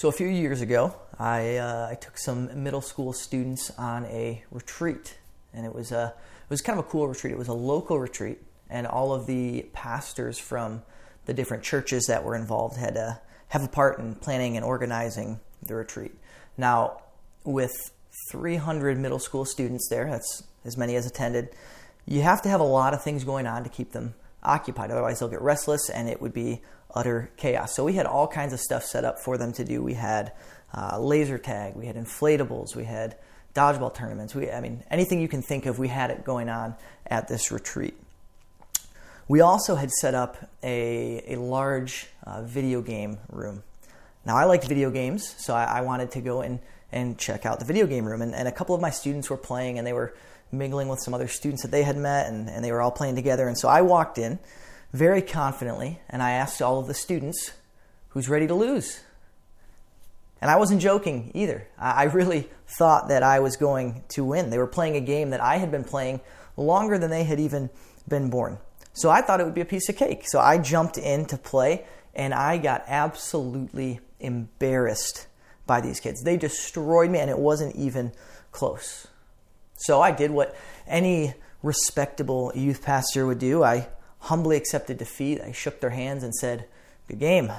So a few years ago, I, uh, I took some middle school students on a retreat, and it was a it was kind of a cool retreat. It was a local retreat, and all of the pastors from the different churches that were involved had to have a part in planning and organizing the retreat. Now, with 300 middle school students there, that's as many as attended, you have to have a lot of things going on to keep them occupied. Otherwise, they'll get restless and it would be utter chaos. So we had all kinds of stuff set up for them to do. We had uh, laser tag, we had inflatables, we had dodgeball tournaments. We, I mean, anything you can think of, we had it going on at this retreat. We also had set up a, a large uh, video game room. Now, I liked video games, so I, I, wanted to go in and check out the video game room. And, and a couple of my students were playing, and they were mingling with some other students that they had met, and, and they were all playing together. And so I walked in very confidently, and I asked all of the students, Who's ready to lose? And I wasn't joking either. I really thought that I was going to win. They were playing a game that I had been playing longer than they had even been born. So I thought it would be a piece of cake. So I jumped in to play, and I got absolutely embarrassed by these kids. They destroyed me, and it wasn't even close. So I did what any respectable youth pastor would do. I humbly accepted defeat. I shook their hands and said, Good game.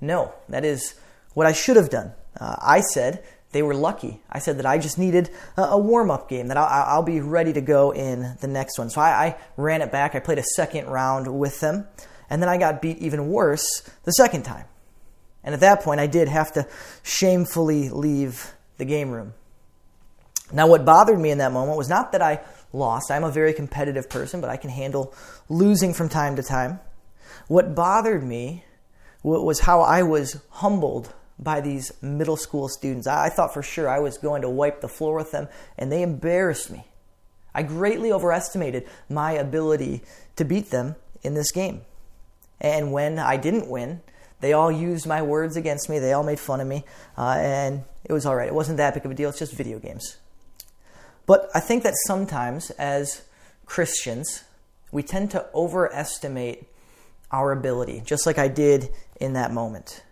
No, that is what I should have done. Uh, I said they were lucky. I said that I just needed a, a warm up game, that I'll, I'll, be ready to go in the next one. So I, I ran it back. I played a second round with them, and then I got beat even worse the second time. And at that point, I did have to shamefully leave the game room. Now, what bothered me in that moment was not that I lost. I'm a very competitive person, but I can handle losing from time to time. What bothered me was how I was humbled by these middle school students. I thought for sure I was going to wipe the floor with them, and they embarrassed me. I greatly overestimated my ability to beat them in this game. And when I didn't win, they all used my words against me. They all made fun of me, uh, and it was all right. It wasn't that big of a deal. It's just video games. But I think that sometimes, as Christians, we tend to overestimate our ability, just like I did in that moment.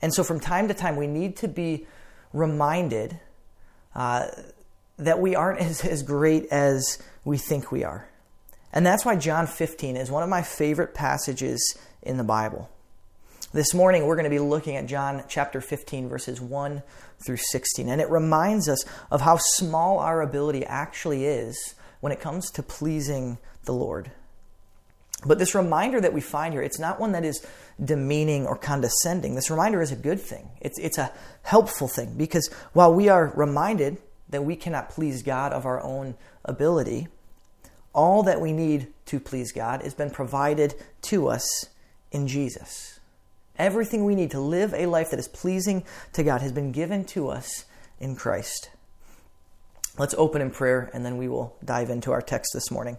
And so, from time to time, we need to be reminded uh, that we aren't as, as great as we think we are. And that's why John 15 is one of my favorite passages in the Bible. This morning, we're going to be looking at John chapter 15, verses 1 through 16. And it reminds us of how small our ability actually is when it comes to pleasing the Lord. But this reminder that we find here, it's not one that is demeaning or condescending. This reminder is a good thing. It's, it's a helpful thing because while we are reminded that we cannot please God of our own ability, all that we need to please God has been provided to us in Jesus. Everything we need to live a life that is pleasing to God has been given to us in Christ. Let's open in prayer and then we will dive into our text this morning.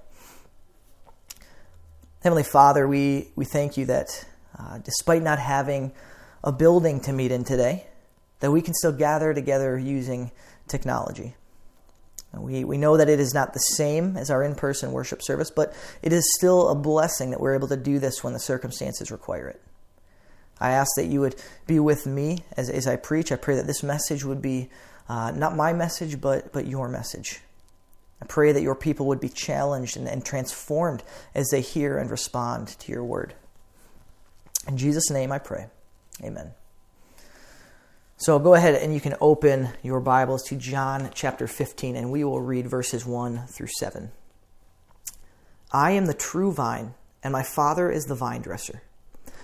Heavenly Father, we, we thank you that uh, despite not having a building to meet in today, that we can still gather together using technology. We, we know that it is not the same as our in person worship service, but it is still a blessing that we're able to do this when the circumstances require it. I ask that you would be with me as, as I preach. I pray that this message would be uh, not my message, but, but your message. I pray that your people would be challenged and, and transformed as they hear and respond to your word. In Jesus' name I pray. Amen. So go ahead and you can open your Bibles to John chapter 15, and we will read verses 1 through 7. I am the true vine, and my Father is the vine dresser.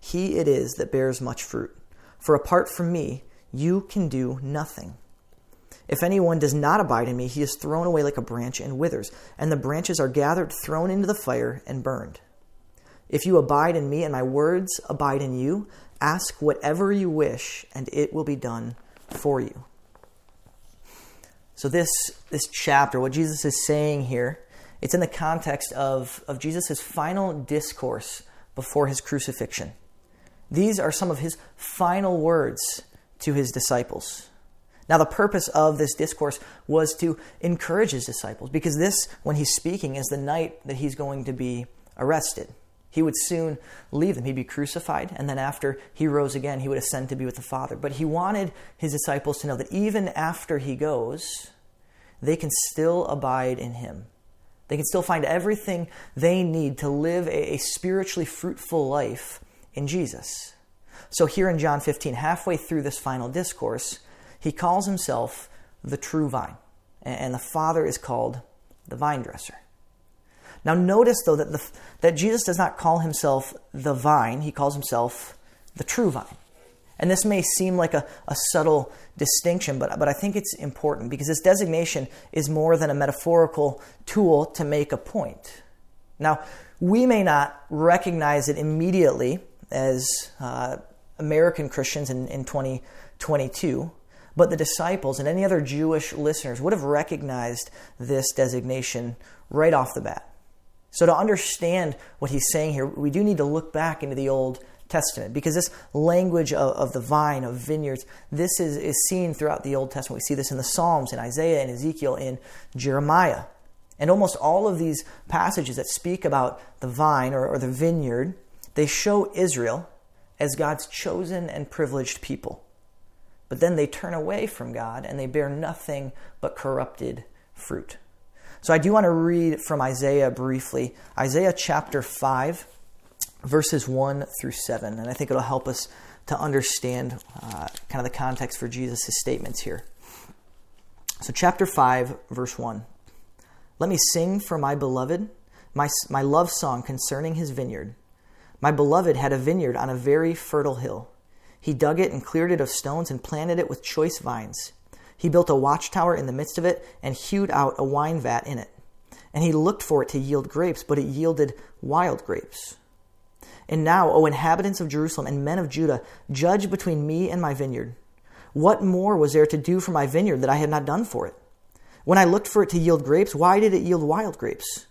he it is that bears much fruit. For apart from me, you can do nothing. If anyone does not abide in me, he is thrown away like a branch and withers, and the branches are gathered, thrown into the fire, and burned. If you abide in me, and my words abide in you, ask whatever you wish, and it will be done for you. So this this chapter, what Jesus is saying here, it's in the context of, of Jesus' final discourse before his crucifixion. These are some of his final words to his disciples. Now, the purpose of this discourse was to encourage his disciples because this, when he's speaking, is the night that he's going to be arrested. He would soon leave them. He'd be crucified, and then after he rose again, he would ascend to be with the Father. But he wanted his disciples to know that even after he goes, they can still abide in him. They can still find everything they need to live a, spiritually fruitful life in Jesus. So, here in John 15, halfway through this final discourse, he calls himself the true vine, and the Father is called the vine dresser. Now, notice though that, the, that Jesus does not call himself the vine, he calls himself the true vine. And this may seem like a, a subtle distinction, but, but I think it's important because this designation is more than a metaphorical tool to make a point. Now, we may not recognize it immediately as uh, American Christians in, in 2022, but the disciples and any other Jewish listeners would have recognized this designation right off the bat. So, to understand what he's saying here, we do need to look back into the Old Testament because this language of, of, the vine, of vineyards, this is, is seen throughout the Old Testament. We see this in the Psalms, in Isaiah, in Ezekiel, in Jeremiah. And almost all of these passages that speak about the vine or, or the vineyard, they show Israel as God's chosen and privileged people. But then they turn away from God and they bear nothing but corrupted fruit. So I do want to read from Isaiah briefly. Isaiah chapter 5, verses 1 through 7. And I think it'll help us to understand uh, kind of the context for Jesus' statements here. So, chapter 5, verse 1. Let me sing for my beloved my, my love song concerning his vineyard. My beloved had a vineyard on a very fertile hill. He dug it and cleared it of stones and planted it with choice vines. He built a watchtower in the midst of it and hewed out a wine vat in it. And he looked for it to yield grapes, but it yielded wild grapes. And now, O inhabitants of Jerusalem and men of Judah, judge between me and my vineyard. What more was there to do for my vineyard that I had not done for it? When I looked for it to yield grapes, why did it yield wild grapes?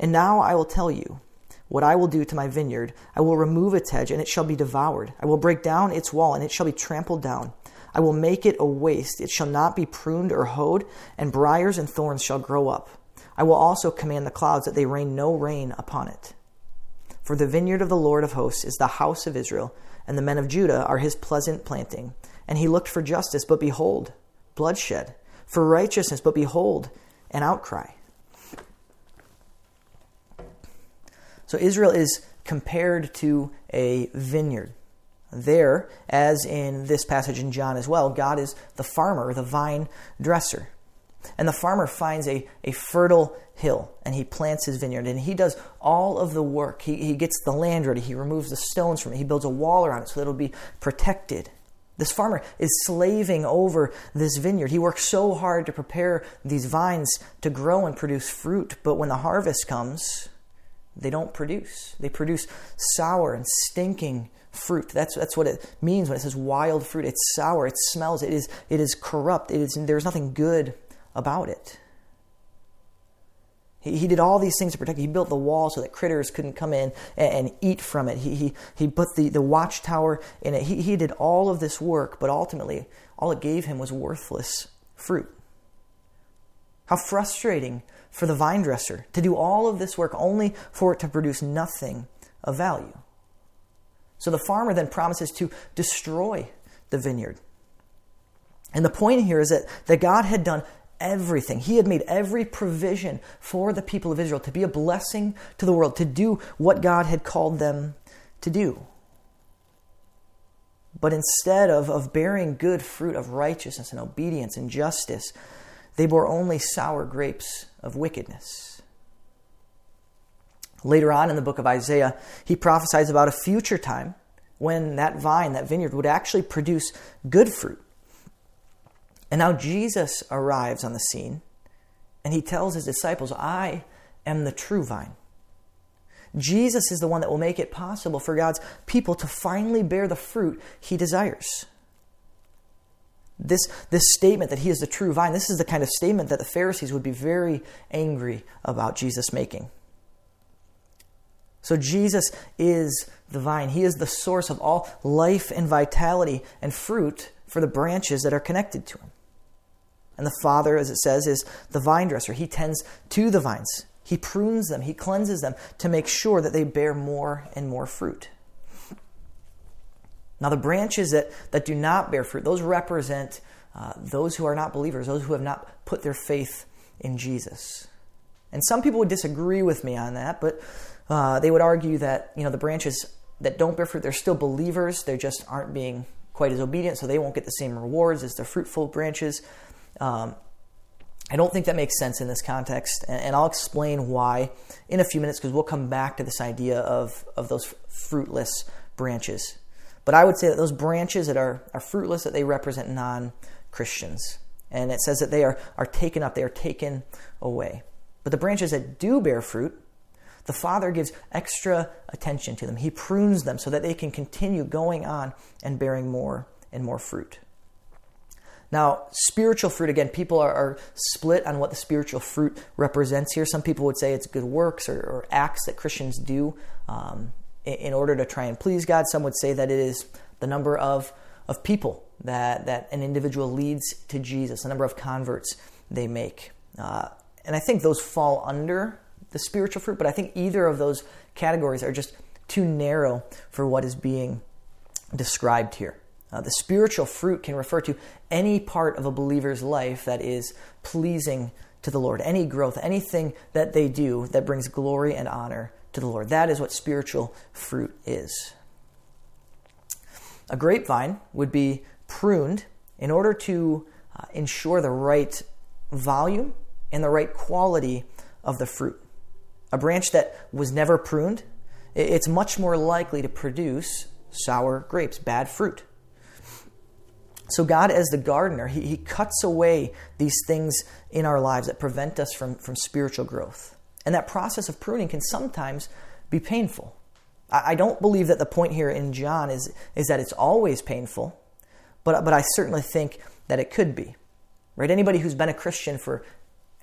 And now I will tell you what I will do to my vineyard. I will remove its hedge, and it shall be devoured. I will break down its wall, and it shall be trampled down. I will make it a waste. It shall not be pruned or hoed, and briers and thorns shall grow up. I will also command the clouds that they rain no rain upon it. For the vineyard of the Lord of hosts is the house of Israel, and the men of Judah are his pleasant planting. And he looked for justice, but behold, bloodshed, for righteousness, but behold, an outcry. So Israel is compared to a vineyard. There, as in this passage in John as well, God is the farmer, the vine dresser. And the farmer finds a, a fertile hill and he plants his vineyard and he does all of the work. He, he gets the land ready, he removes the stones from it, he builds a wall around it so that it'll be protected. This farmer is slaving over this vineyard. He works so hard to prepare these vines to grow and produce fruit, but when the harvest comes, they don't produce. They produce sour and stinking fruit. That's, that's what it means when it says wild fruit. It's sour, it smells, it is, it is corrupt, it is, there's nothing good about it. He, he did all these things to protect it. He built the wall so that critters couldn't come in and, and eat from it. He, he, he put the, the watchtower in it. He, he did all of this work, but ultimately, all it gave him was worthless fruit. How frustrating for the vine dresser to do all of this work only for it to produce nothing of value. So the farmer then promises to destroy the vineyard. And the point here is that, that God had done everything. He had made every provision for the people of Israel to be a blessing to the world, to do what God had called them to do. But instead of, of bearing good fruit of righteousness and obedience and justice, they bore only sour grapes of wickedness. Later on in the book of Isaiah, he prophesies about a future time when that vine, that vineyard, would actually produce good fruit. And now Jesus arrives on the scene and he tells his disciples, I am the true vine. Jesus is the one that will make it possible for God's people to finally bear the fruit he desires. This, this statement that he is the true vine, this is the kind of statement that the Pharisees would be very angry about Jesus making. So Jesus is the vine. He is the source of all life and vitality and fruit for the branches that are connected to him. And the Father, as it says, is the vine dresser. He tends to the vines. He prunes them, he cleanses them to make sure that they bear more and more fruit. Now, the branches that, that do not bear fruit, those represent uh, those who are not believers, those who have not put their faith in Jesus. And some people would disagree with me on that, but uh, they would argue that you know the branches that don't bear fruit, they're still believers. They just aren't being quite as obedient, so they won't get the same rewards as the fruitful branches. Um, I don't think that makes sense in this context, and, and I'll explain why in a few minutes because we'll come back to this idea of, of those fruitless branches. But I would say that those branches that are, are fruitless, that they represent non Christians. And it says that they are, are taken up, they are taken away. But the branches that do bear fruit, the Father gives extra attention to them. He prunes them so that they can continue going on and bearing more and more fruit. Now, spiritual fruit, again, people are, are, split on what the spiritual fruit represents here. Some people would say it's good works or, or acts that Christians do um, in, order to try and please God. Some would say that it is the number of, of people that, that an individual leads to Jesus, the number of converts they make. Uh, and I think those fall under the spiritual fruit, but I think either of those categories are just too narrow for what is being described here. Uh, the spiritual fruit can refer to any part of a believer's life that is pleasing to the Lord, any growth, anything that they do that brings glory and honor to the Lord. That is what spiritual fruit is. A grapevine would be pruned in order to uh, ensure the right volume and the right quality of the fruit. A branch that was never pruned, it's much more likely to produce sour grapes, bad fruit. So, God, as the gardener, he, he cuts away these things in our lives that prevent us from, from spiritual growth. And that process of pruning can sometimes be painful. I, don't believe that the point here in John is, is that it's always painful, but, but I certainly think that it could be. Right? Anybody who's been a Christian for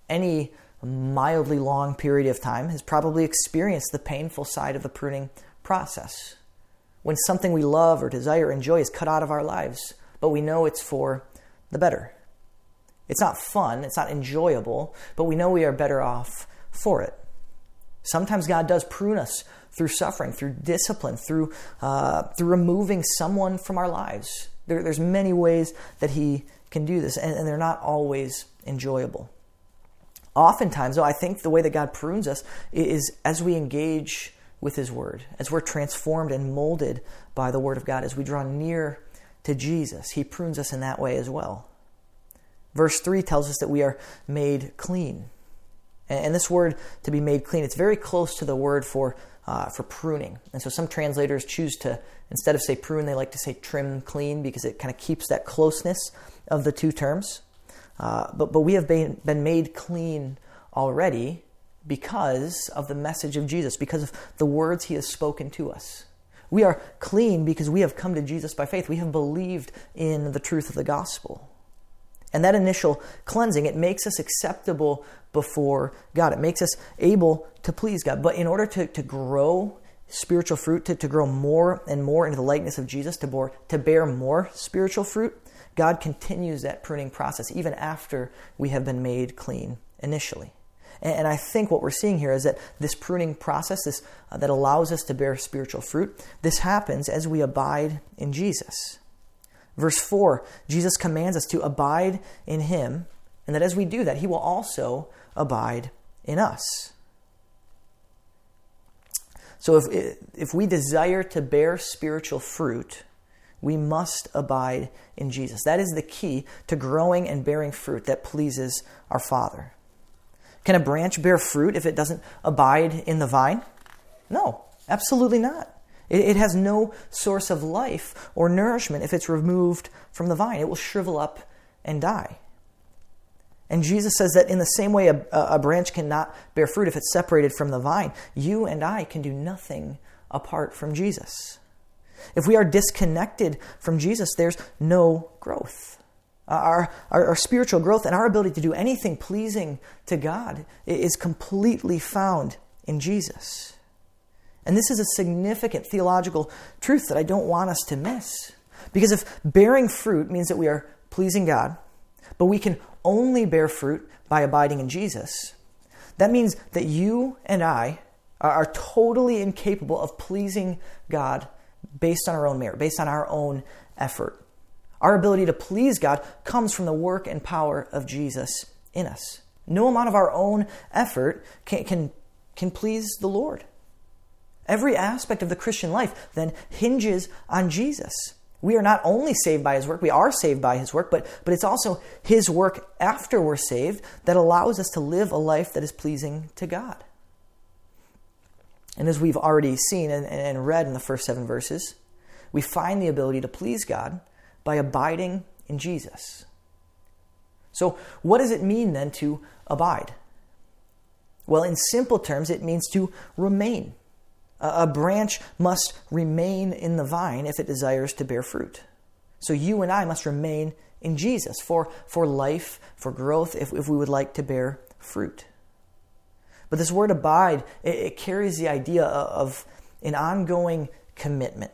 any mildly long period of time has probably experienced the painful side of the pruning process. When something we love or desire or enjoy is cut out of our lives but we know it's for the better. It's not fun, it's not enjoyable, but we know we are better off for it. Sometimes God does prune us through suffering, through discipline, through, uh, through removing someone from our lives. There, there's many ways that He can do this, and, and they're not always enjoyable. Oftentimes, though, I think the way that God prunes us is as we engage with His Word, as we're transformed and molded by the Word of God, as we draw near to Jesus. He prunes us in that way as well. Verse 3 tells us that we are made clean. And this word to be made clean, it's very close to the word for, uh, for pruning. And so some translators choose to, instead of say prune, they like to say trim clean because it kind of keeps that closeness of the two terms. Uh, but, but we have been, been made clean already because of the message of Jesus, because of the words he has spoken to us. We are clean because we have come to Jesus by faith. We have believed in the truth of the gospel. And that initial cleansing, it makes us acceptable before God. It makes us able to please God. But in order to, to grow spiritual fruit, to, to grow more and more into the likeness of Jesus, to, bore, to bear more spiritual fruit, God continues that pruning process even after we have been made clean initially. And I think what we're seeing here is that this pruning process this, uh, that allows us to bear spiritual fruit, this happens as we abide in Jesus. Verse 4 Jesus commands us to abide in Him, and that as we do that, He will also abide in us. So if, if we desire to bear spiritual fruit, we must abide in Jesus. That is the key to growing and bearing fruit that pleases our Father. Can a branch bear fruit if it doesn't abide in the vine? No, absolutely not. It, it, has no source of life or nourishment if it's removed from the vine. It will shrivel up and die. And Jesus says that in the same way a, a branch cannot bear fruit if it's separated from the vine, you and I can do nothing apart from Jesus. If we are disconnected from Jesus, there's no growth. Uh, our, our, our, spiritual growth and our ability to do anything pleasing to God is completely found in Jesus. And this is a significant theological truth that I don't want us to miss. Because if bearing fruit means that we are pleasing God, but we can only bear fruit by abiding in Jesus, that means that you and I are totally incapable of pleasing God based on our own merit, based on our own effort. Our ability to please God comes from the work and power of Jesus in us. No amount of our own effort can, can, can please the Lord. Every aspect of the Christian life then hinges on Jesus. We are not only saved by his work, we are saved by his work, but, but it's also his work after we're saved that allows us to live a life that is pleasing to God. And as we've already seen and, and read in the first seven verses, we find the ability to please God by abiding in Jesus. So, what does it mean then to abide? Well, in simple terms, it means to remain. A branch must remain in the vine if it desires to bear fruit. So, you and I must remain in Jesus for, for life, for growth, if, if we would like to bear fruit. But this word abide, it, it carries the idea of an ongoing commitment.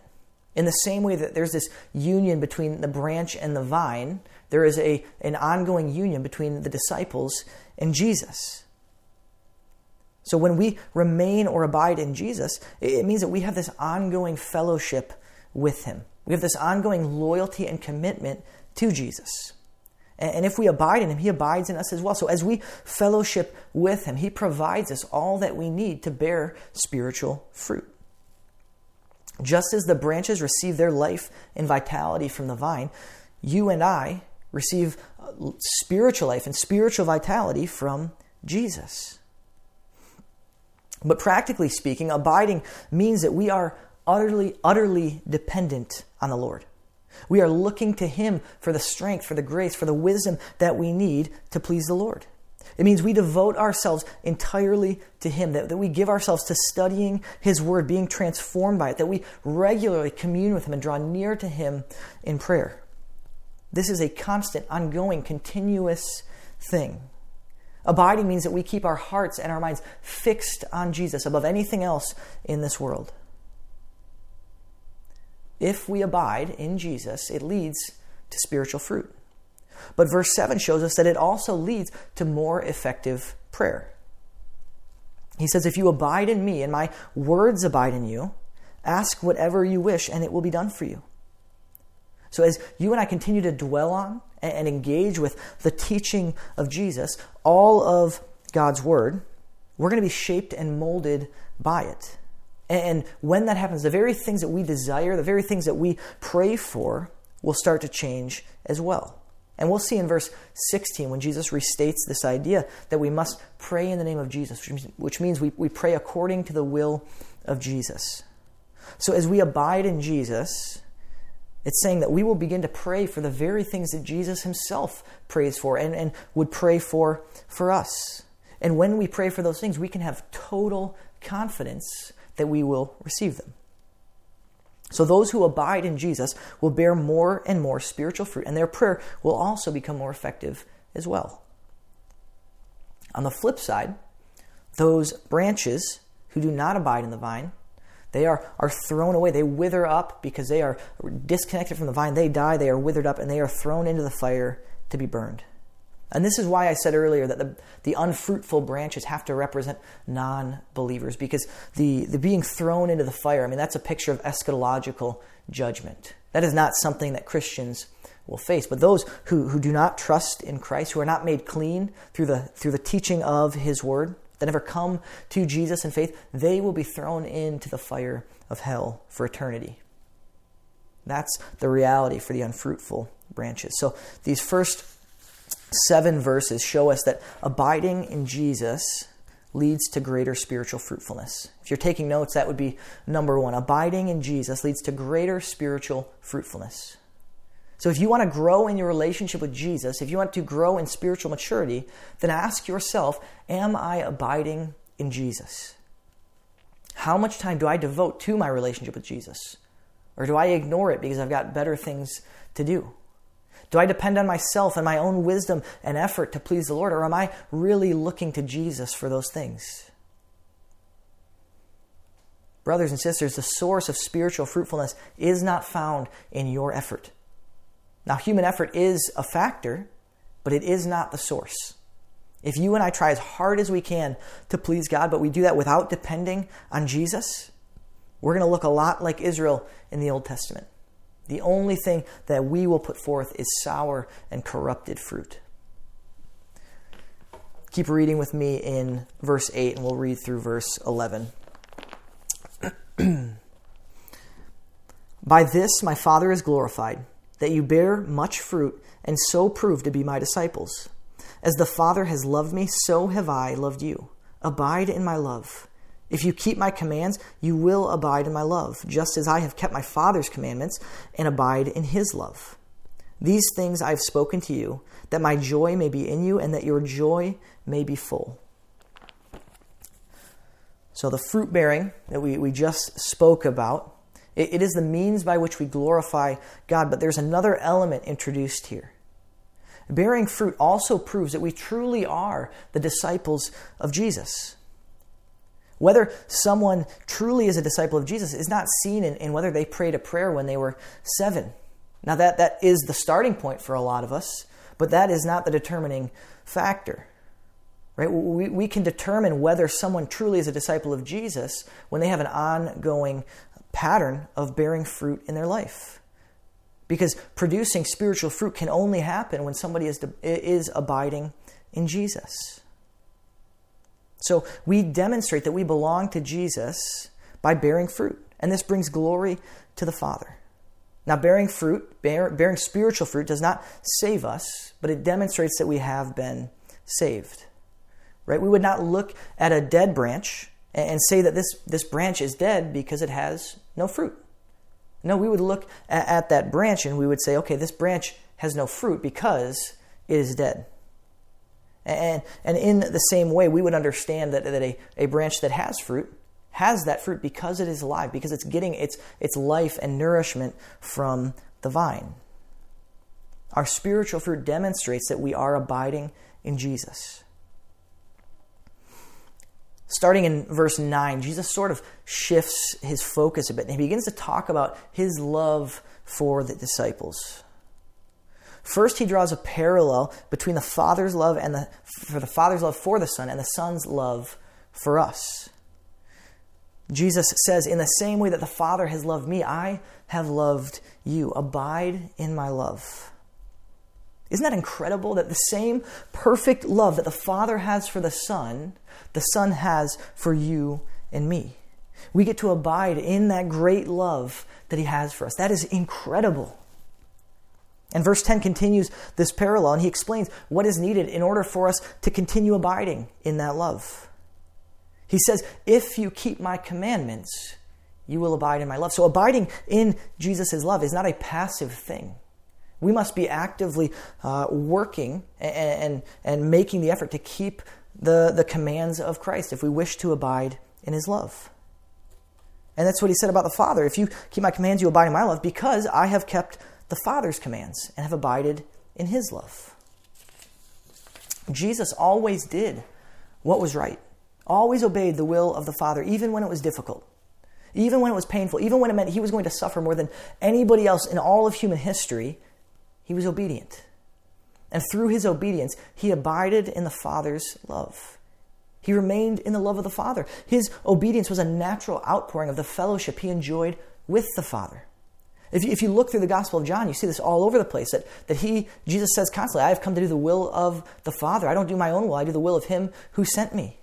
In the same way that there's this union between the branch and the vine, there is a, an ongoing union between the disciples and Jesus. So when we remain or abide in Jesus, it means that we have this ongoing fellowship with Him. We have this ongoing loyalty and commitment to Jesus. And if we abide in Him, He abides in us as well. So as we fellowship with Him, He provides us all that we need to bear spiritual fruit. Just as the branches receive their life and vitality from the vine, you and I receive uh, spiritual life and spiritual vitality from Jesus. But practically speaking, abiding means that we are utterly, utterly dependent on the Lord. We are looking to Him for the strength, for the grace, for the wisdom that we need to please the Lord. It means we devote ourselves entirely to Him, that, that we give ourselves to studying His Word, being transformed by it, that we regularly commune with Him and draw near to Him in prayer. This is a constant, ongoing, continuous thing. Abiding means that we keep our hearts and our minds fixed on Jesus above anything else in this world. If we abide in Jesus, it leads to spiritual fruit. But verse 7 shows us that it also leads to more effective prayer. He says, If you abide in me and my words abide in you, ask whatever you wish and it will be done for you. So, as you and I continue to dwell on and engage with the teaching of Jesus, all of God's Word, we're going to be shaped and molded by it. And when that happens, the very things that we desire, the very things that we pray for, will start to change as well. And we'll see in verse 16 when Jesus restates this idea that we must pray in the name of Jesus, which means we, we pray according to the will of Jesus. So as we abide in Jesus, it's saying that we will begin to pray for the very things that Jesus himself prays for and, and would pray for for us. And when we pray for those things, we can have total confidence that we will receive them. So those who abide in Jesus will bear more and more spiritual fruit, and their prayer will also become more effective as well. On the flip side, those branches who do not abide in the vine, they are, are thrown away. They wither up because they are disconnected from the vine. They die, they are withered up, and they are thrown into the fire to be burned. And this is why I said earlier that the, the unfruitful branches have to represent non believers because the, the being thrown into the fire, I mean, that's a picture of eschatological judgment. That is not something that Christians will face. But those who, who do not trust in Christ, who are not made clean through the, through the teaching of His Word, that never come to Jesus in faith, they will be thrown into the fire of hell for eternity. That's the reality for the unfruitful branches. So these first seven verses show us that abiding in Jesus leads to greater spiritual fruitfulness. If you're taking notes, that would be number one. Abiding in Jesus leads to greater spiritual fruitfulness. So if you want to grow in your relationship with Jesus, if you want to grow in spiritual maturity, then ask yourself Am I abiding in Jesus? How much time do I devote to my relationship with Jesus? Or do I ignore it because I've got better things to do? Do I depend on myself and my own wisdom and effort to please the Lord, or am I really looking to Jesus for those things? Brothers and sisters, the source of spiritual fruitfulness is not found in your effort. Now, human effort is a factor, but it is not the source. If you and I try as hard as we can to please God, but we do that without depending on Jesus, we're going to look a lot like Israel in the Old Testament. The only thing that we will put forth is sour and corrupted fruit. Keep reading with me in verse 8, and we'll read through verse 11. By this my Father is glorified, that you bear much fruit, and so prove to be my disciples. As the Father has loved me, so have I loved you. Abide in my love. If you keep my commands, you will abide in my love, just as I have kept my Father's commandments and abide in his love. These things I have spoken to you, that my joy may be in you and that your joy may be full. So, the fruit bearing that we, we just spoke about, it, it is the means by which we glorify God, but there's another element introduced here. Bearing fruit also proves that we truly are the disciples of Jesus. Whether someone truly is a disciple of Jesus is not seen in, in, whether they prayed a prayer when they were seven. Now, that, that is the starting point for a lot of us, but that is not the determining factor. Right? We, we can determine whether someone truly is a disciple of Jesus when they have an ongoing pattern of bearing fruit in their life. Because producing spiritual fruit can only happen when somebody is, is abiding in Jesus. So we demonstrate that we belong to Jesus by bearing fruit, and this brings glory to the Father. Now, bearing fruit, bear, bearing spiritual fruit, does not save us, but it demonstrates that we have been saved. Right? We would not look at a dead branch and say that this, this branch is dead because it has no fruit. No, we would look at, at that branch and we would say, okay, this branch has no fruit because it is dead. And, and in the same way, we would understand that, that a, a branch that has fruit has that fruit because it is alive, because it's getting its, its life and nourishment from the vine. Our spiritual fruit demonstrates that we are abiding in Jesus. Starting in verse 9, Jesus sort of shifts his focus a bit and he begins to talk about his love for the disciples. First, he draws a parallel between the Father's love and the for the Father's love for the Son and the Son's love for us. Jesus says, In the same way that the Father has loved me, I have loved you. Abide in my love. Isn't that incredible that the same perfect love that the Father has for the Son, the Son has for you and me? We get to abide in that great love that He has for us. That is incredible. And verse 10 continues this parallel and he explains what is needed in order for us to continue abiding in that love. He says, If you keep my commandments, you will abide in my love. So, abiding in Jesus' love is not a passive thing. We must be actively uh, working and, and, and making the effort to keep the, the commands of Christ if we wish to abide in his love. And that's what he said about the Father. If you keep my commands, you abide in my love because I have kept the Father's commands and have abided in his love. Jesus always did what was right, always obeyed the will of the Father, even when it was difficult, even when it was painful, even when it meant he was going to suffer more than anybody else in all of human history. He was obedient. And through his obedience, he abided in the Father's love. He remained in the love of the Father. His obedience was a natural outpouring of the fellowship he enjoyed with the Father. If you, if you look through the Gospel of John, you see this all over the place that, that he, Jesus says constantly, I have come to do the will of the Father. I don't do my own will, I do the will of him who sent me.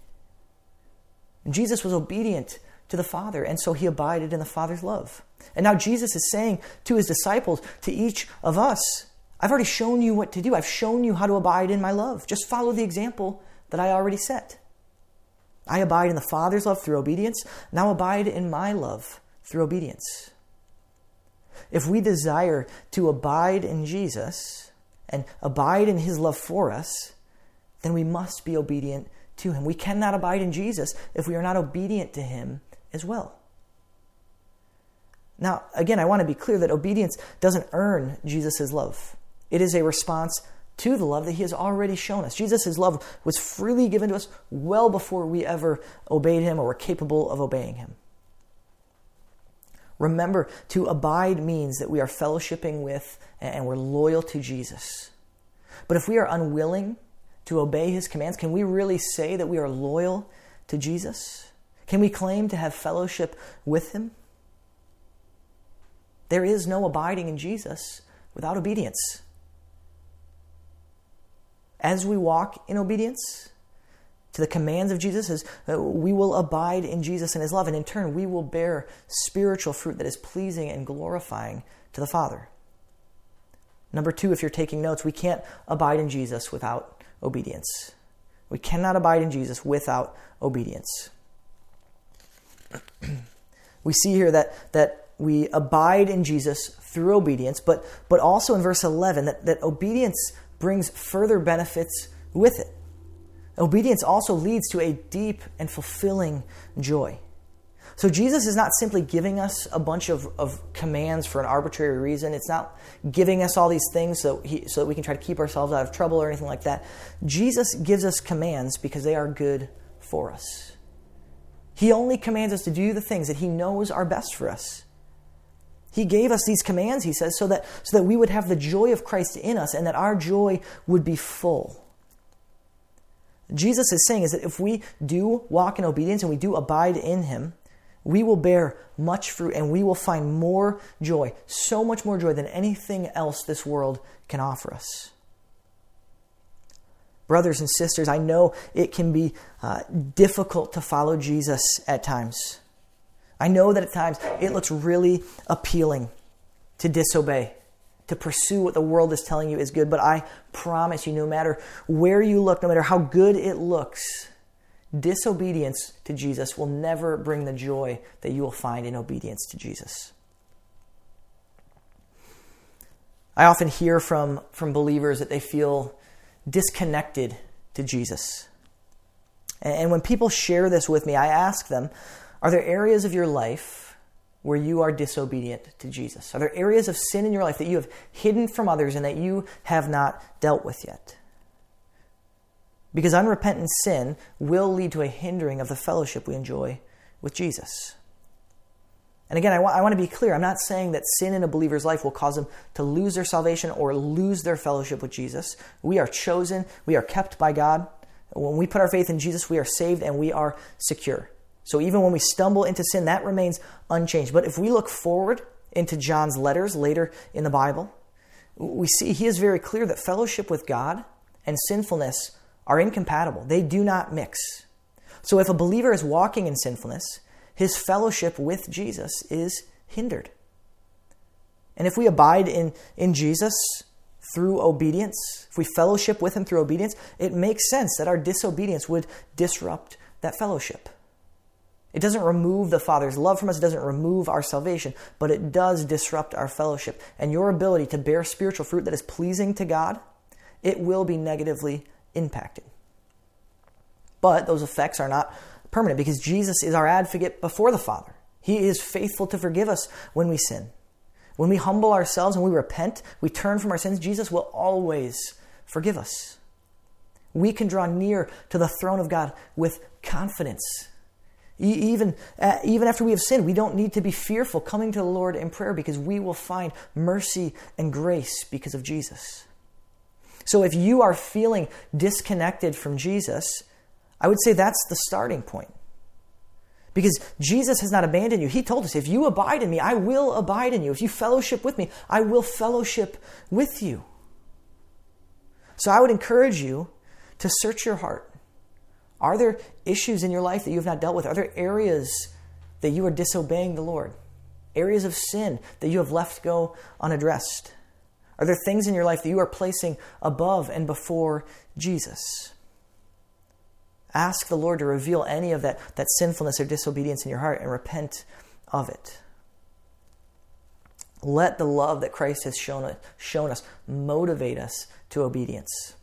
And Jesus was obedient to the Father, and so he abided in the Father's love. And now Jesus is saying to his disciples, to each of us, I've already shown you what to do. I've shown you how to abide in my love. Just follow the example that I already set. I abide in the Father's love through obedience. Now abide in my love through obedience. If we desire to abide in Jesus and abide in his love for us, then we must be obedient to him. We cannot abide in Jesus if we are not obedient to him as well. Now, again, I want to be clear that obedience doesn't earn Jesus' love. It is a response to the love that He has already shown us. Jesus' love was freely given to us well before we ever obeyed Him or were capable of obeying Him. Remember, to abide means that we are fellowshipping with and we're loyal to Jesus. But if we are unwilling to obey His commands, can we really say that we are loyal to Jesus? Can we claim to have fellowship with Him? There is no abiding in Jesus without obedience as we walk in obedience to the commands of Jesus, as uh, we will abide in Jesus and his love, and in turn, we will bear spiritual fruit that is pleasing and glorifying to the Father. Number two, if you're taking notes, we can't abide in Jesus without obedience. We cannot abide in Jesus without obedience. we see here that, that we abide in Jesus through obedience, but, but also in verse 11, that, that obedience brings further benefits with it. Obedience also leads to a deep and fulfilling joy. So Jesus is not simply giving us a bunch of, of commands for an arbitrary reason. It's not giving us all these things so, he, so that we can try to keep ourselves out of trouble or anything like that. Jesus gives us commands because they are good for us. He only commands us to do the things that he knows are best for us. He gave us these commands, he says, so that, so that we would have the joy of Christ in us and that our joy would be full. Jesus is saying is that if we do walk in obedience and we do abide in him, we will bear much fruit and we will find more joy, so much more joy than anything else this world can offer us. Brothers and sisters, I know it can be uh, difficult to follow Jesus at times. I know that at times it looks really appealing to disobey, to pursue what the world is telling you is good, but I promise you, no matter where you look, no matter how good it looks, disobedience to Jesus will never bring the joy that you will find in obedience to Jesus. I often hear from, from believers that they feel disconnected to Jesus. And when people share this with me, I ask them, are there areas of your life where you are disobedient to Jesus? Are there areas of sin in your life that you have hidden from others and that you have not dealt with yet? Because unrepentant sin will lead to a hindering of the fellowship we enjoy with Jesus. And again, I, wa- I want to be clear. I'm not saying that sin in a believer's life will cause them to lose their salvation or lose their fellowship with Jesus. We are chosen, we are kept by God. When we put our faith in Jesus, we are saved and we are secure. So even when we stumble into sin, that remains unchanged. But if we look forward into John's letters later in the Bible, we see he is very clear that fellowship with God and sinfulness are incompatible. They do not mix. So if a believer is walking in sinfulness, his fellowship with Jesus is hindered. And if we abide in, in Jesus through obedience, if we fellowship with him through obedience, it makes sense that our disobedience would disrupt that fellowship. It doesn't remove the Father's love from us, it doesn't remove our salvation, but it does disrupt our fellowship. And your ability to bear spiritual fruit that is pleasing to God, it will be negatively impacted. But those effects are not permanent because Jesus is our advocate before the Father. He is faithful to forgive us when we sin. When we humble ourselves and we repent, we turn from our sins, Jesus will always forgive us. We can draw near to the throne of God with confidence even, uh, even after we have sinned, we don't need to be fearful coming to the Lord in prayer because we will find mercy and grace because of Jesus. So if you are feeling disconnected from Jesus, I would say that's the starting point. Because Jesus has not abandoned you. He told us, if you abide in me, I will abide in you. If you fellowship with me, I will fellowship with you. So I would encourage you to search your heart are there issues in your life that you have not dealt with? Are there areas that you are disobeying the Lord? Areas of sin that you have left go unaddressed? Are there things in your life that you are placing above and before Jesus? Ask the Lord to reveal any of that, that sinfulness or disobedience in your heart and repent of it. Let the love that Christ has shown, shown us motivate us to obedience.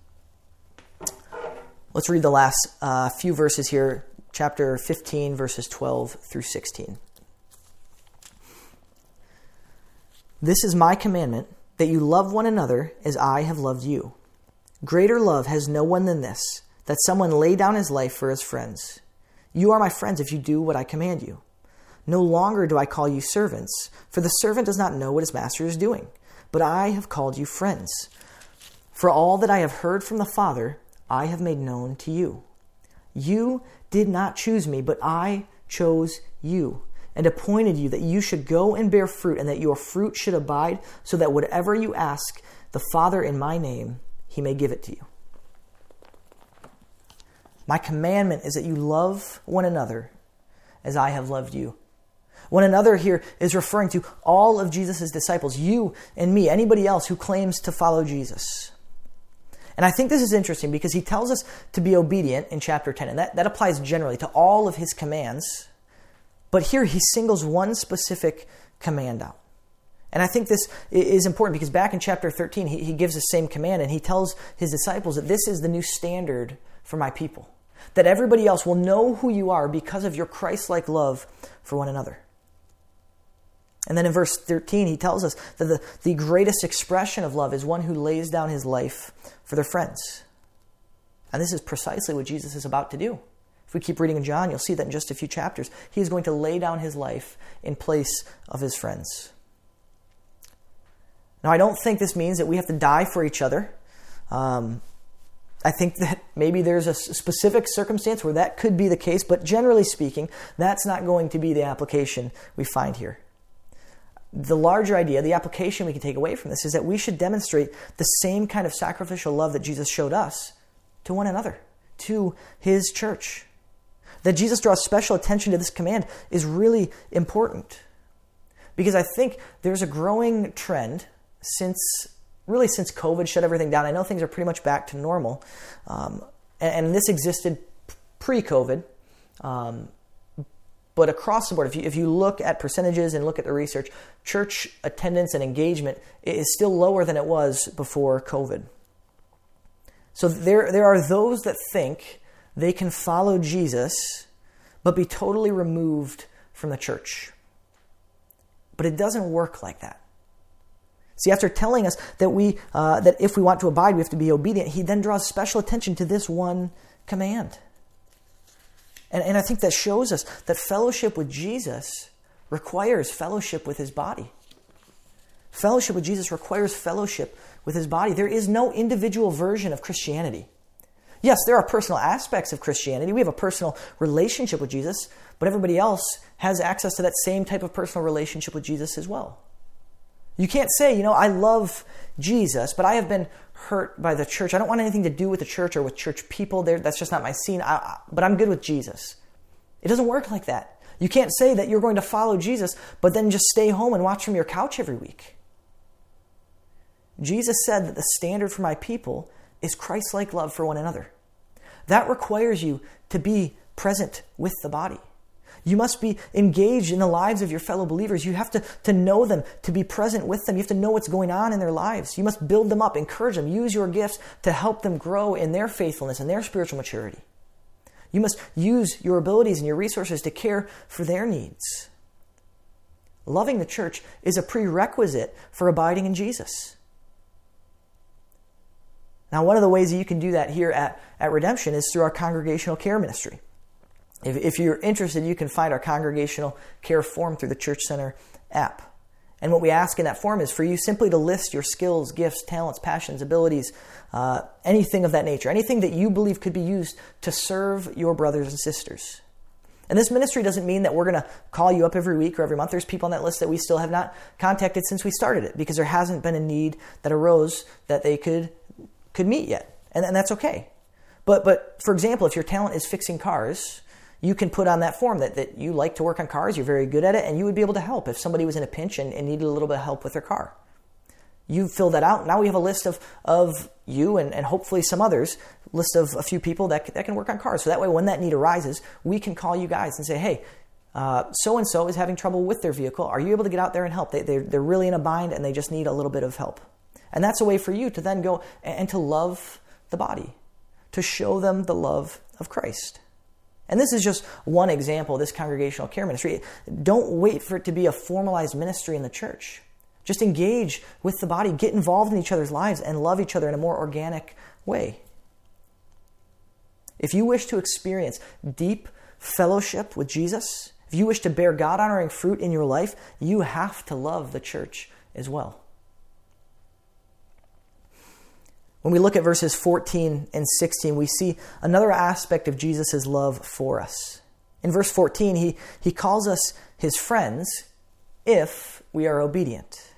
Let's read the last uh, few verses here, chapter 15, verses 12 through 16. This is my commandment that you love one another as I have loved you. Greater love has no one than this, that someone lay down his life for his friends. You are my friends if you do what I command you. No longer do I call you servants, for the servant does not know what his master is doing, but I have called you friends. For all that I have heard from the Father, I have made known to you. You did not choose me, but I chose you and appointed you that you should go and bear fruit and that your fruit should abide, so that whatever you ask the Father in my name, he may give it to you. My commandment is that you love one another as I have loved you. One another here is referring to all of Jesus' disciples, you and me, anybody else who claims to follow Jesus. And I think this is interesting because he tells us to be obedient in chapter 10, and that, that applies generally to all of his commands. But here he singles one specific command out. And I think this is important because back in chapter 13, he, he gives the same command and he tells his disciples that this is the new standard for my people. That everybody else will know who you are because of your Christ like love for one another. And then in verse 13, he tells us that the, the greatest expression of love is one who lays down his life for their friends. And this is precisely what Jesus is about to do. If we keep reading in John, you'll see that in just a few chapters, he is going to lay down his life in place of his friends. Now, I don't think this means that we have to die for each other. Um, I think that maybe there's a specific circumstance where that could be the case, but generally speaking, that's not going to be the application we find here the larger idea, the application we can take away from this is that we should demonstrate the same kind of sacrificial love that Jesus showed us to one another, to his church. That Jesus draws special attention to this command is really important. Because I think there's a growing trend since, really, since COVID shut everything down. I know things are pretty much back to normal. Um, and, and, this existed pre COVID. Um, but across the board, if you, if you look at percentages and look at the research, church attendance and engagement is still lower than it was before COVID. So there, there are those that think they can follow Jesus but be totally removed from the church. But it doesn't work like that. See, after telling us that we uh, that if we want to abide, we have to be obedient, he then draws special attention to this one command. And, and I think that shows us that fellowship with Jesus requires fellowship with his body. Fellowship with Jesus requires fellowship with his body. There is no individual version of Christianity. Yes, there are personal aspects of Christianity. We have a personal relationship with Jesus, but everybody else has access to that same type of personal relationship with Jesus as well. You can't say, you know, I love Jesus, but I have been hurt by the church. I don't want anything to do with the church or with church people. There, that's just not my scene. I, but I'm good with Jesus. It doesn't work like that. You can't say that you're going to follow Jesus, but then just stay home and watch from your couch every week. Jesus said that the standard for my people is Christ like love for one another. That requires you to be present with the body. You must be engaged in the lives of your fellow believers. You have to, to know them, to be present with them. You have to know what's going on in their lives. You must build them up, encourage them, use your gifts to help them grow in their faithfulness and their spiritual maturity. You must use your abilities and your resources to care for their needs. Loving the church is a prerequisite for abiding in Jesus. Now, one of the ways that you can do that here at, at Redemption is through our congregational care ministry. If, if you're interested, you can find our congregational care form through the Church Center app. And what we ask in that form is for you simply to list your skills, gifts, talents, passions, abilities, uh, anything of that nature, anything that you believe could be used to serve your brothers and sisters. And this ministry doesn't mean that we're going to call you up every week or every month. There's people on that list that we still have not contacted since we started it because there hasn't been a need that arose that they could could meet yet, and, and that's okay. But but for example, if your talent is fixing cars, you can put on that form that, that you like to work on cars, you're very good at it, and you would be able to help if somebody was in a pinch and, and needed a little bit of help with their car. You fill that out. Now we have a list of, of you and, and hopefully some others, list of a few people that, that can work on cars. So that way, when that need arises, we can call you guys and say, hey, so and so is having trouble with their vehicle. Are you able to get out there and help? They, they're, they're really in a bind and they just need a little bit of help. And that's a way for you to then go and, and to love the body, to show them the love of Christ. And this is just one example this congregational care ministry. Don't wait for it to be a formalized ministry in the church. Just engage with the body, get involved in each other's lives, and love each other in a more organic way. If you wish to experience deep fellowship with Jesus, if you wish to bear God honoring fruit in your life, you have to love the church as well. When we look at verses 14 and 16, we see another aspect of Jesus' love for us. In verse 14, he, he calls us his friends if we are obedient.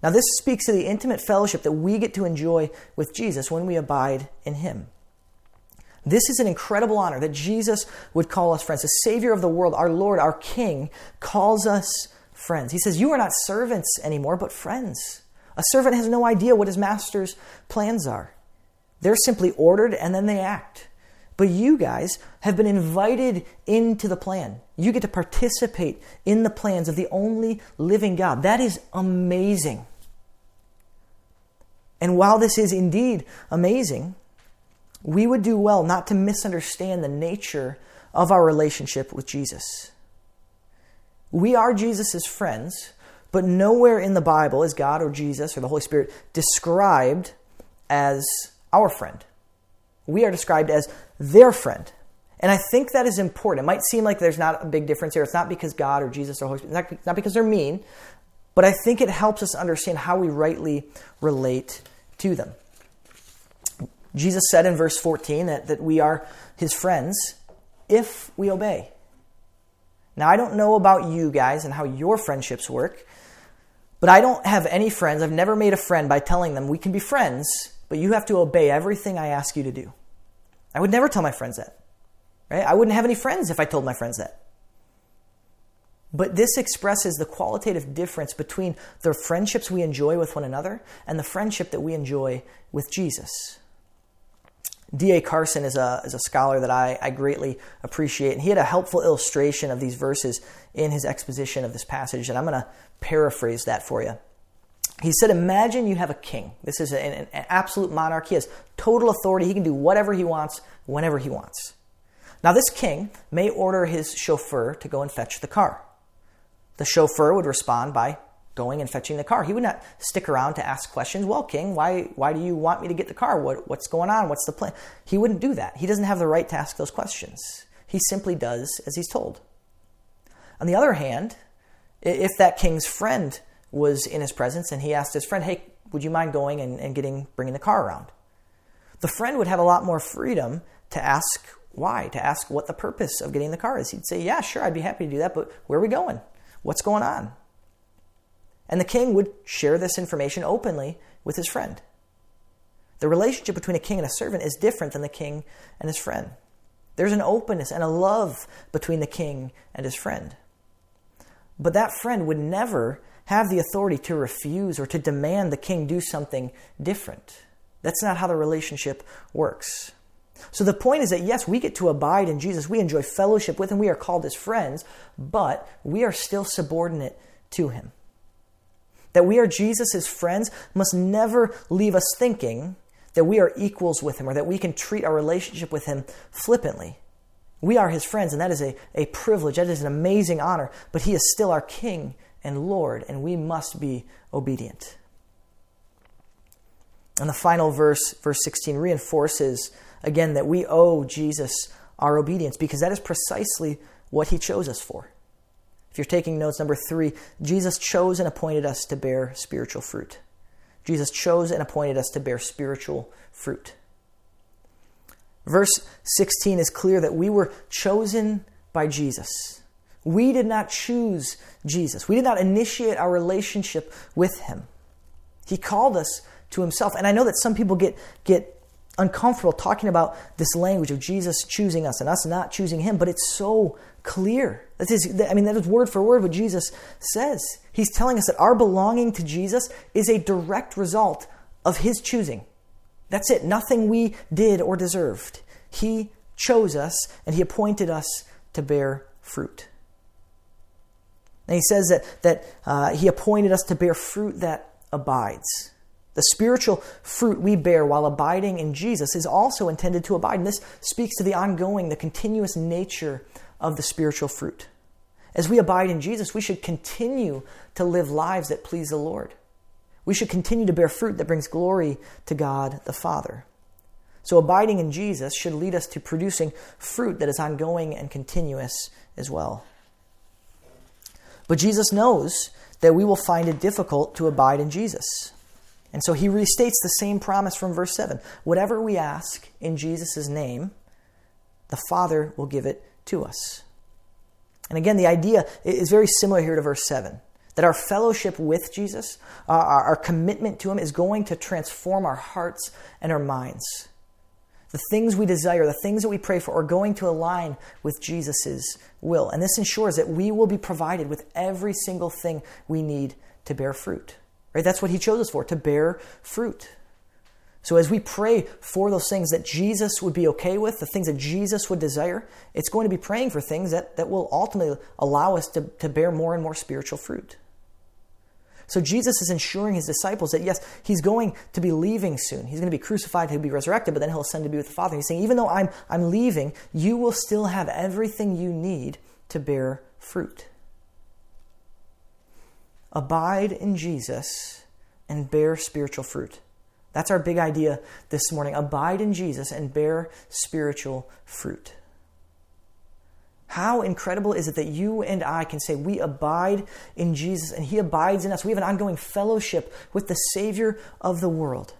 Now, this speaks to the intimate fellowship that we get to enjoy with Jesus when we abide in him. This is an incredible honor that Jesus would call us friends. The Savior of the world, our Lord, our King, calls us friends. He says, You are not servants anymore, but friends. A servant has no idea what his master's plans are. They're simply ordered and then they act. But you guys have been invited into the plan. You get to participate in the plans of the only living God. That is amazing. And while this is indeed amazing, we would do well not to misunderstand the nature of our relationship with Jesus. We are Jesus' friends, but nowhere in the Bible is God or Jesus or the Holy Spirit described as our friend. We are described as their friend. And I think that is important. It might seem like there's not a big difference here. It's not because God or Jesus or Holy Spirit, it's not because they're mean, but I think it helps us understand how we rightly relate to them. Jesus said in verse 14 that, that we are his friends if we obey. Now, I don't know about you guys and how your friendships work, but I don't have any friends. I've never made a friend by telling them we can be friends, but you have to obey everything I ask you to do. I would never tell my friends that. Right? I wouldn't have any friends if I told my friends that. But this expresses the qualitative difference between the friendships we enjoy with one another and the friendship that we enjoy with Jesus. D.A. Carson is a, is a scholar that I, I greatly appreciate, and he had a helpful illustration of these verses in his exposition of this passage, and I'm going to paraphrase that for you. He said, Imagine you have a king. This is an, an absolute monarch. He has total authority. He can do whatever he wants, whenever he wants. Now, this king may order his chauffeur to go and fetch the car. The chauffeur would respond by going and fetching the car. He would not stick around to ask questions. Well, King, why, why do you want me to get the car? What, what's going on? What's the plan? He wouldn't do that. He doesn't have the right to ask those questions. He simply does as he's told. On the other hand, if that king's friend was in his presence and he asked his friend, hey, would you mind going and, and getting, bringing the car around? The friend would have a lot more freedom to ask why, to ask what the purpose of getting the car is. He'd say, yeah, sure, I'd be happy to do that, but where are we going? What's going on? And the king would share this information openly with his friend. The relationship between a king and a servant is different than the king and his friend. There's an openness and a love between the king and his friend. But that friend would never have the authority to refuse or to demand the king do something different. That's not how the relationship works. So the point is that yes, we get to abide in Jesus. We enjoy fellowship with him. We are called his friends, but we are still subordinate to him. That we are Jesus' friends must never leave us thinking that we are equals with him or that we can treat our relationship with him flippantly. We are his friends, and that is a, a privilege. That is an amazing honor, but he is still our King and Lord, and we must be obedient. And the final verse, verse 16, reinforces again that we owe Jesus our obedience because that is precisely what he chose us for. If you're taking notes, number three, Jesus chose and appointed us to bear spiritual fruit. Jesus chose and appointed us to bear spiritual fruit. Verse 16 is clear that we were chosen by Jesus. We did not choose Jesus. We did not initiate our relationship with him. He called us to himself. And I know that some people get, get uncomfortable talking about this language of Jesus choosing us and us not choosing him, but it's so clear. That is, I mean, that is word for word what Jesus says. He's telling us that our belonging to Jesus is a direct result of his choosing. That's it. Nothing we did or deserved. He chose us and he appointed us to bear fruit. And he says that, that uh, he appointed us to bear fruit that abides. The spiritual fruit we bear while abiding in Jesus is also intended to abide. And this speaks to the ongoing, the continuous nature of the spiritual fruit. As we abide in Jesus, we should continue to live lives that please the Lord. We should continue to bear fruit that brings glory to God the Father. So, abiding in Jesus should lead us to producing fruit that is ongoing and continuous as well. But Jesus knows that we will find it difficult to abide in Jesus. And so he restates the same promise from verse 7 Whatever we ask in Jesus' name, the Father will give it to us. And again, the idea is very similar here to verse 7 that our fellowship with Jesus, uh, our, our commitment to Him, is going to transform our hearts and our minds. The things we desire, the things that we pray for, are going to align with Jesus' will. And this ensures that we will be provided with every single thing we need to bear fruit. Right? That's what He chose us for, to bear fruit. So as we pray for those things that Jesus would be okay with, the things that Jesus would desire, it's going to be praying for things that, that will ultimately allow us to, to bear more and more spiritual fruit. So Jesus is ensuring his disciples that yes, he's going to be leaving soon. He's going to be crucified, he'll be resurrected, but then he'll ascend to be with the Father. He's saying, even though I'm, I'm leaving, you will still have everything you need to bear fruit. Abide in Jesus and bear spiritual fruit. That's our big idea this morning. Abide in Jesus and bear spiritual fruit. How incredible is it that you and I can say we abide in Jesus and He abides in us? We have an ongoing fellowship with the Savior of the world.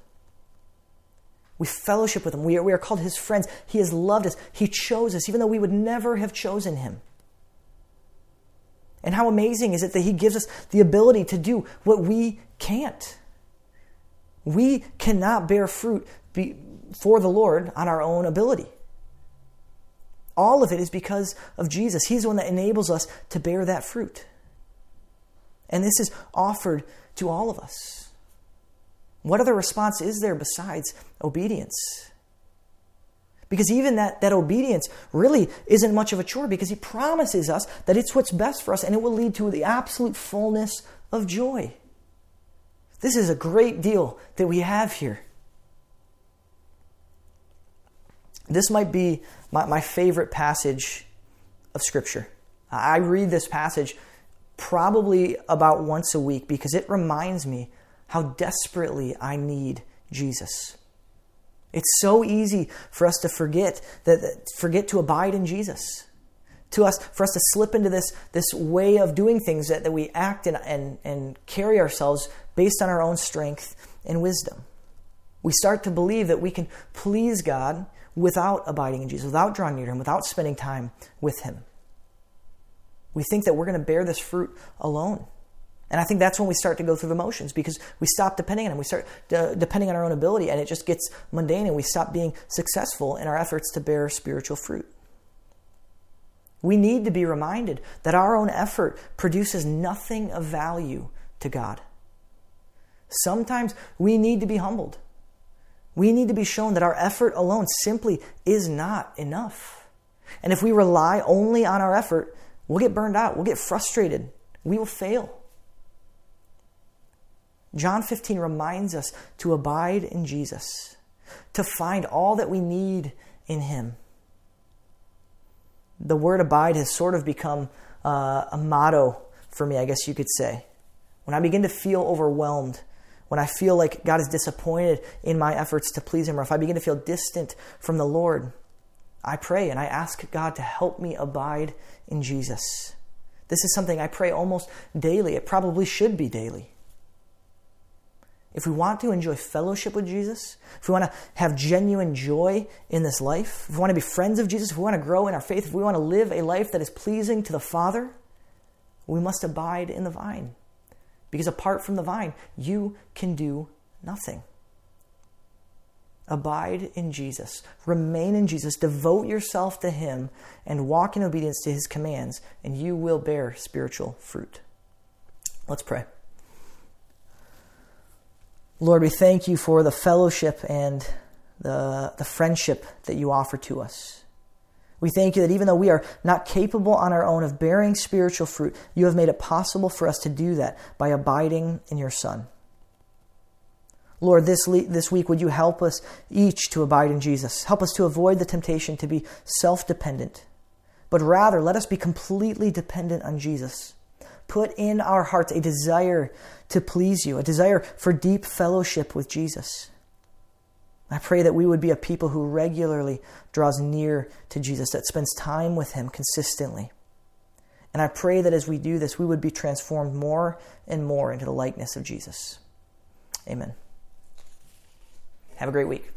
We fellowship with Him. We are, we are called His friends. He has loved us. He chose us, even though we would never have chosen Him. And how amazing is it that He gives us the ability to do what we can't? We cannot bear fruit for the Lord on our own ability. All of it is because of Jesus. He's the one that enables us to bear that fruit. And this is offered to all of us. What other response is there besides obedience? Because even that, that obedience really isn't much of a chore because he promises us that it's what's best for us and it will lead to the absolute fullness of joy. This is a great deal that we have here. This might be my, my favorite passage of Scripture. I read this passage probably about once a week because it reminds me how desperately I need Jesus. It's so easy for us to forget that forget to abide in Jesus. To us, for us to slip into this, this way of doing things that, that we act and, and, and carry ourselves based on our own strength and wisdom. We start to believe that we can please God without abiding in Jesus, without drawing near to Him, without spending time with Him. We think that we're going to bear this fruit alone. And I think that's when we start to go through the motions because we stop depending on Him. We start uh, depending on our own ability, and it just gets mundane, and we stop being successful in our efforts to bear spiritual fruit. We need to be reminded that our own effort produces nothing of value to God. Sometimes we need to be humbled. We need to be shown that our effort alone simply is not enough. And if we rely only on our effort, we'll get burned out, we'll get frustrated, we will fail. John 15 reminds us to abide in Jesus, to find all that we need in Him. The word abide has sort of become uh, a motto for me, I guess you could say. When I begin to feel overwhelmed, when I feel like God is disappointed in my efforts to please Him, or if I begin to feel distant from the Lord, I pray and I ask God to help me abide in Jesus. This is something I pray almost daily. It probably should be daily. If we want to enjoy fellowship with Jesus, if we want to have genuine joy in this life, if we want to be friends of Jesus, if we want to grow in our faith, if we want to live a life that is pleasing to the Father, we must abide in the vine. Because apart from the vine, you can do nothing. Abide in Jesus. Remain in Jesus. Devote yourself to Him and walk in obedience to His commands, and you will bear spiritual fruit. Let's pray. Lord, we thank you for the fellowship and the, the friendship that you offer to us. We thank you that even though we are not capable on our own of bearing spiritual fruit, you have made it possible for us to do that by abiding in your Son. Lord, this, le- this week, would you help us each to abide in Jesus? Help us to avoid the temptation to be self dependent, but rather let us be completely dependent on Jesus. Put in our hearts a desire to please you, a desire for deep fellowship with Jesus. I pray that we would be a people who regularly draws near to Jesus, that spends time with him consistently. And I pray that as we do this, we would be transformed more and more into the likeness of Jesus. Amen. Have a great week.